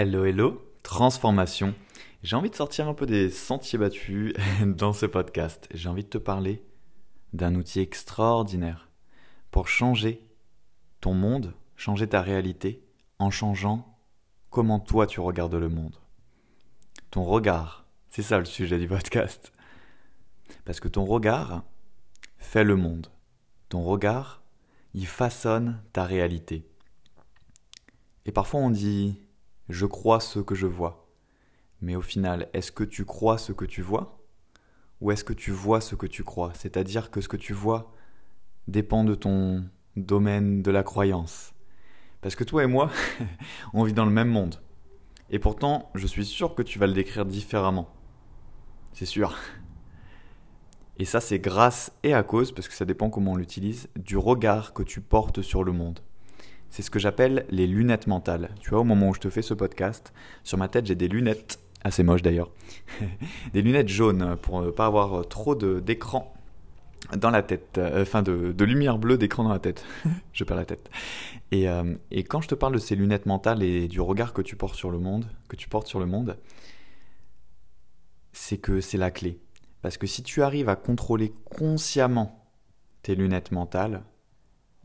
Hello, hello, transformation. J'ai envie de sortir un peu des sentiers battus dans ce podcast. J'ai envie de te parler d'un outil extraordinaire pour changer ton monde, changer ta réalité en changeant comment toi tu regardes le monde. Ton regard, c'est ça le sujet du podcast. Parce que ton regard fait le monde. Ton regard, il façonne ta réalité. Et parfois on dit je crois ce que je vois. Mais au final, est-ce que tu crois ce que tu vois? Ou est-ce que tu vois ce que tu crois? C'est-à-dire que ce que tu vois dépend de ton domaine de la croyance. Parce que toi et moi, on vit dans le même monde. Et pourtant, je suis sûr que tu vas le décrire différemment. C'est sûr. Et ça, c'est grâce et à cause, parce que ça dépend comment on l'utilise, du regard que tu portes sur le monde. C'est ce que j'appelle les lunettes mentales. Tu vois, au moment où je te fais ce podcast, sur ma tête, j'ai des lunettes, assez moches d'ailleurs, des lunettes jaunes pour ne pas avoir trop d'écran dans la tête, euh, enfin de, lumière bleue d'écran dans la tête. je perds la tête. Et, euh, et, quand je te parle de ces lunettes mentales et du regard que tu portes sur le monde, que tu portes sur le monde, c'est que c'est la clé. Parce que si tu arrives à contrôler consciemment tes lunettes mentales,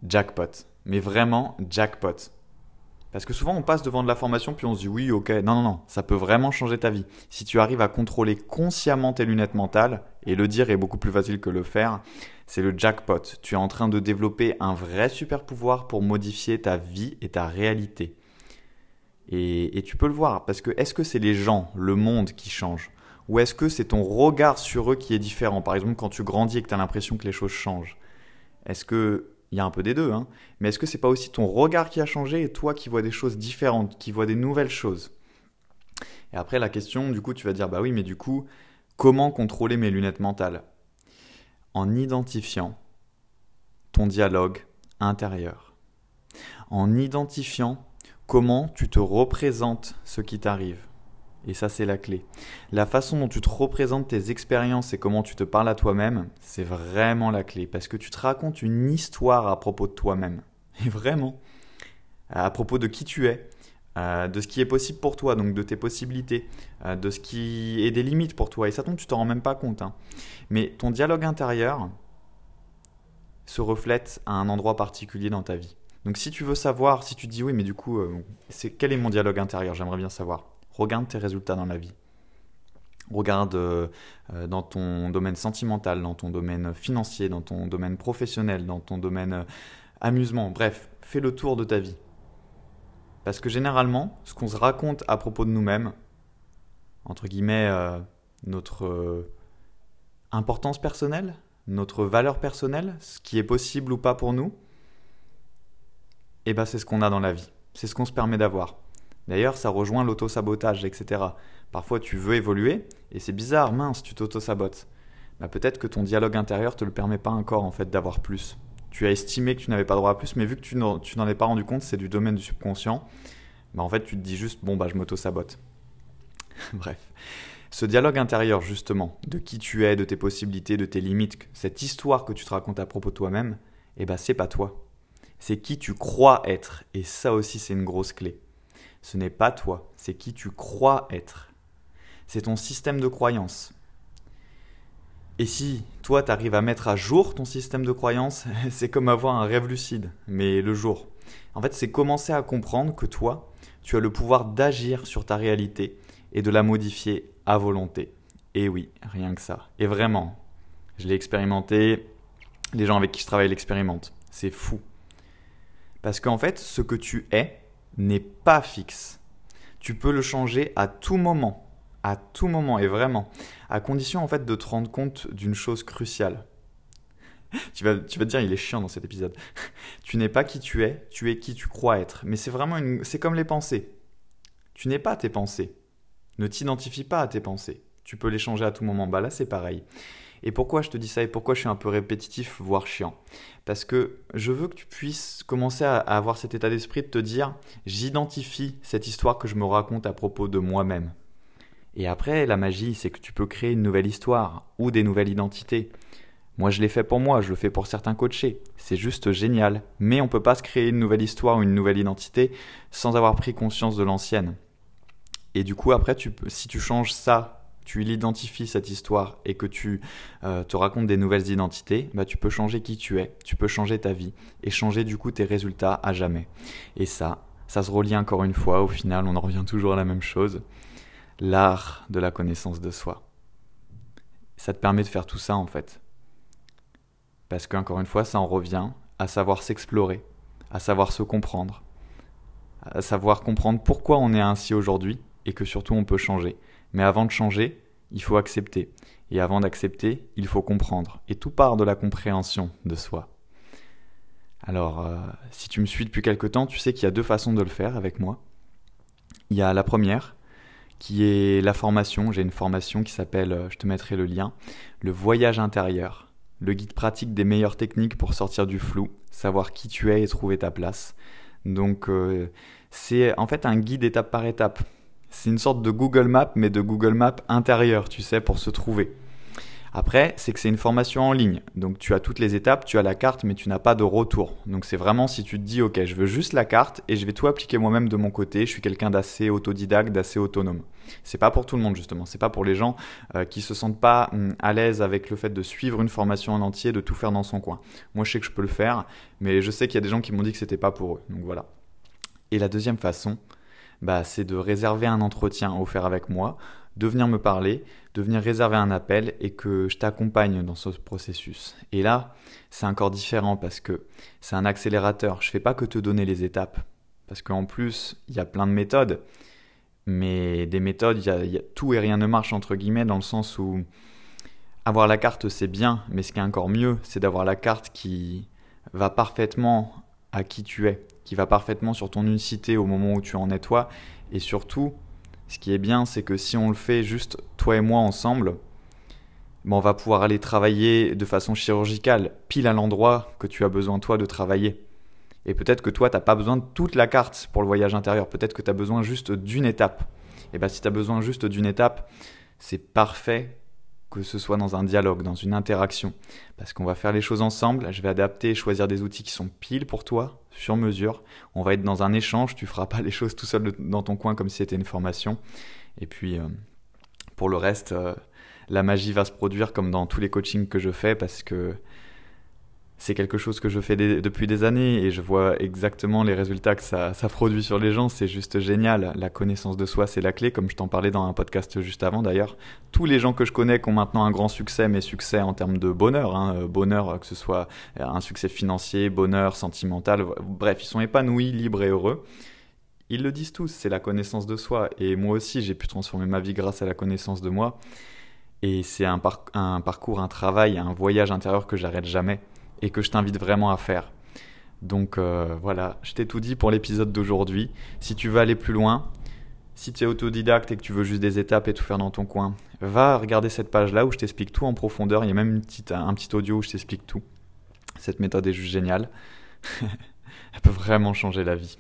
jackpot mais vraiment jackpot. Parce que souvent on passe devant de la formation puis on se dit oui ok, non non non, ça peut vraiment changer ta vie. Si tu arrives à contrôler consciemment tes lunettes mentales, et le dire est beaucoup plus facile que le faire, c'est le jackpot. Tu es en train de développer un vrai super pouvoir pour modifier ta vie et ta réalité. Et, et tu peux le voir, parce que est-ce que c'est les gens, le monde qui change Ou est-ce que c'est ton regard sur eux qui est différent? Par exemple quand tu grandis et que tu as l'impression que les choses changent. Est-ce que il y a un peu des deux, hein. mais est-ce que c'est pas aussi ton regard qui a changé et toi qui vois des choses différentes, qui vois des nouvelles choses? Et après la question, du coup, tu vas dire bah oui, mais du coup, comment contrôler mes lunettes mentales? En identifiant ton dialogue intérieur, en identifiant comment tu te représentes ce qui t'arrive. Et ça, c'est la clé. La façon dont tu te représentes tes expériences et comment tu te parles à toi-même, c'est vraiment la clé. Parce que tu te racontes une histoire à propos de toi-même. Et vraiment. À propos de qui tu es, euh, de ce qui est possible pour toi, donc de tes possibilités, euh, de ce qui est des limites pour toi. Et ça tombe, tu t'en rends même pas compte. Hein. Mais ton dialogue intérieur se reflète à un endroit particulier dans ta vie. Donc si tu veux savoir, si tu dis oui, mais du coup, euh, c'est quel est mon dialogue intérieur? J'aimerais bien savoir. Regarde tes résultats dans la vie. Regarde euh, euh, dans ton domaine sentimental, dans ton domaine financier, dans ton domaine professionnel, dans ton domaine euh, amusement. Bref, fais le tour de ta vie. Parce que généralement, ce qu'on se raconte à propos de nous-mêmes, entre guillemets, notre importance personnelle, notre valeur personnelle, ce qui est possible ou pas pour nous, eh ben c'est ce qu'on a dans la vie. C'est ce qu'on se permet d'avoir. D'ailleurs, ça rejoint l'auto-sabotage, etc. Parfois, tu veux évoluer et c'est bizarre, mince, tu t'auto-sabotes. Bah, peut-être que ton dialogue intérieur te le permet pas encore en fait d'avoir plus. Tu as estimé que tu n'avais pas droit à plus, mais vu que tu n'en es pas rendu compte, c'est du domaine du subconscient. Bah, en fait, tu te dis juste bon bah je m'auto-sabote. Bref. Ce dialogue intérieur, justement, de qui tu es, de tes possibilités, de tes limites, cette histoire que tu te racontes à propos de toi-même, eh ben, c'est pas toi. C'est qui tu crois être. Et ça aussi, c'est une grosse clé ce n'est pas toi, c'est qui tu crois être. C'est ton système de croyance. Et si toi, tu arrives à mettre à jour ton système de croyance, c'est comme avoir un rêve lucide, mais le jour. En fait, c'est commencer à comprendre que toi, tu as le pouvoir d'agir sur ta réalité et de la modifier à volonté. Et oui, rien que ça. Et vraiment, je l'ai expérimenté, les gens avec qui je travaille l'expérimentent. C'est fou. Parce qu'en fait, ce que tu es, n'est pas fixe. Tu peux le changer à tout moment, à tout moment et vraiment, à condition en fait de te rendre compte d'une chose cruciale. Tu vas, tu vas te dire, il est chiant dans cet épisode. tu n'es pas qui tu es, tu es qui tu crois être. Mais c'est vraiment une, c'est comme les pensées. Tu n'es pas tes pensées. Ne t'identifie pas à tes pensées. Tu peux les changer à tout moment. Bah là, c'est pareil. Et pourquoi je te dis ça et pourquoi je suis un peu répétitif, voire chiant? Parce que je veux que tu puisses commencer à avoir cet état d'esprit de te dire j'identifie cette histoire que je me raconte à propos de moi-même. Et après, la magie, c'est que tu peux créer une nouvelle histoire ou des nouvelles identités. Moi, je l'ai fait pour moi, je le fais pour certains coachés. C'est juste génial. Mais on ne peut pas se créer une nouvelle histoire ou une nouvelle identité sans avoir pris conscience de l'ancienne. Et du coup, après, tu, si tu changes ça tu l'identifies cette histoire et que tu euh, te racontes des nouvelles identités, bah, tu peux changer qui tu es, tu peux changer ta vie et changer du coup tes résultats à jamais. Et ça, ça se relie encore une fois, au final on en revient toujours à la même chose, l'art de la connaissance de soi. Ça te permet de faire tout ça en fait. Parce qu'encore une fois, ça en revient à savoir s'explorer, à savoir se comprendre, à savoir comprendre pourquoi on est ainsi aujourd'hui et que surtout on peut changer. Mais avant de changer, il faut accepter. Et avant d'accepter, il faut comprendre. Et tout part de la compréhension de soi. Alors, euh, si tu me suis depuis quelque temps, tu sais qu'il y a deux façons de le faire avec moi. Il y a la première, qui est la formation. J'ai une formation qui s'appelle, euh, je te mettrai le lien, le voyage intérieur. Le guide pratique des meilleures techniques pour sortir du flou, savoir qui tu es et trouver ta place. Donc, euh, c'est en fait un guide étape par étape. C'est une sorte de Google Map, mais de Google Map intérieur, tu sais, pour se trouver. Après, c'est que c'est une formation en ligne. Donc tu as toutes les étapes, tu as la carte, mais tu n'as pas de retour. Donc c'est vraiment si tu te dis, ok, je veux juste la carte et je vais tout appliquer moi-même de mon côté. Je suis quelqu'un d'assez autodidacte, d'assez autonome. C'est pas pour tout le monde justement. C'est pas pour les gens euh, qui se sentent pas hum, à l'aise avec le fait de suivre une formation en entier, de tout faire dans son coin. Moi, je sais que je peux le faire, mais je sais qu'il y a des gens qui m'ont dit que c'était pas pour eux. Donc voilà. Et la deuxième façon, bah, c'est de réserver un entretien offert avec moi, de venir me parler, de venir réserver un appel et que je t'accompagne dans ce processus. Et là, c'est encore différent parce que c'est un accélérateur. Je ne fais pas que te donner les étapes. Parce qu'en plus, il y a plein de méthodes. Mais des méthodes, il y, a, tout et rien ne marche, entre guillemets, dans le sens où avoir la carte, c'est bien, mais ce qui est encore mieux, c'est d'avoir la carte qui va parfaitement à qui tu es qui va parfaitement sur ton unicité au moment où tu en es toi. Et surtout, ce qui est bien, c'est que si on le fait juste toi et moi ensemble, ben on va pouvoir aller travailler de façon chirurgicale, pile à l'endroit que tu as besoin toi de travailler. Et peut-être que toi, tu n'as pas besoin de toute la carte pour le voyage intérieur, peut-être que tu as besoin juste d'une étape. Et bien si tu as besoin juste d'une étape, c'est parfait que ce soit dans un dialogue, dans une interaction. Parce qu'on va faire les choses ensemble, je vais adapter et choisir des outils qui sont pile pour toi, sur mesure. On va être dans un échange, tu feras pas les choses tout seul dans ton coin comme si c'était une formation. Et puis, euh, pour le reste, euh, la magie va se produire comme dans tous les coachings que je fais parce que c'est quelque chose que je fais depuis des années et je vois exactement les résultats que ça, produit sur les gens. C'est juste génial. La connaissance de soi, c'est la clé, comme je t'en parlais dans un podcast juste avant d'ailleurs. Tous les gens que je connais qui ont maintenant un grand succès, mais succès en termes de bonheur, hein, euh, bonheur que ce soit un succès financier, bonheur sentimental, bref, ils sont épanouis, libres et heureux. Ils le disent tous, c'est la connaissance de soi. Et moi aussi, j'ai pu transformer ma vie grâce à la connaissance de moi. Et c'est un parcours, un travail, un voyage intérieur que j'arrête jamais et que je t'invite vraiment à faire. Donc euh, voilà, je t'ai tout dit pour l'épisode d'aujourd'hui. Si tu veux aller plus loin, si tu es autodidacte et que tu veux juste des étapes et tout faire dans ton coin, va regarder cette page-là où je t'explique tout en profondeur. Il y a même un petit audio où je t'explique tout. Cette méthode est juste géniale. Elle peut vraiment changer la vie.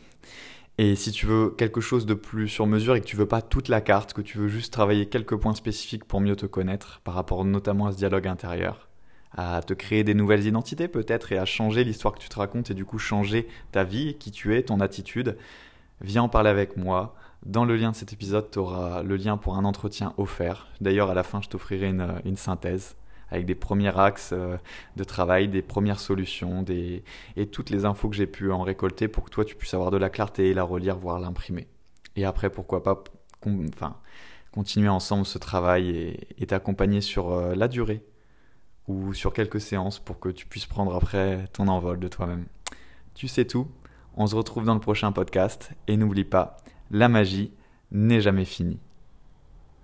Et si tu veux quelque chose de plus sur mesure et que tu veux pas toute la carte, que tu veux juste travailler quelques points spécifiques pour mieux te connaître, par rapport notamment à ce dialogue intérieur, à te créer des nouvelles identités peut-être et à changer l'histoire que tu te racontes et du coup changer ta vie, qui tu es, ton attitude, viens en parler avec moi. Dans le lien de cet épisode, tu auras le lien pour un entretien offert. D'ailleurs, à la fin, je t'offrirai une, synthèse avec des premiers axes euh, de travail, des premières solutions et toutes les infos que j'ai pu en récolter pour que toi, tu puisses avoir de la clarté, la relire, voire l'imprimer. Et après, pourquoi pas enfin, continuer ensemble ce travail et t'accompagner sur euh, la durée ou sur quelques séances pour que tu puisses prendre après ton envol de toi-même. Tu sais tout, on se retrouve dans le prochain podcast et n'oublie pas, la magie n'est jamais finie.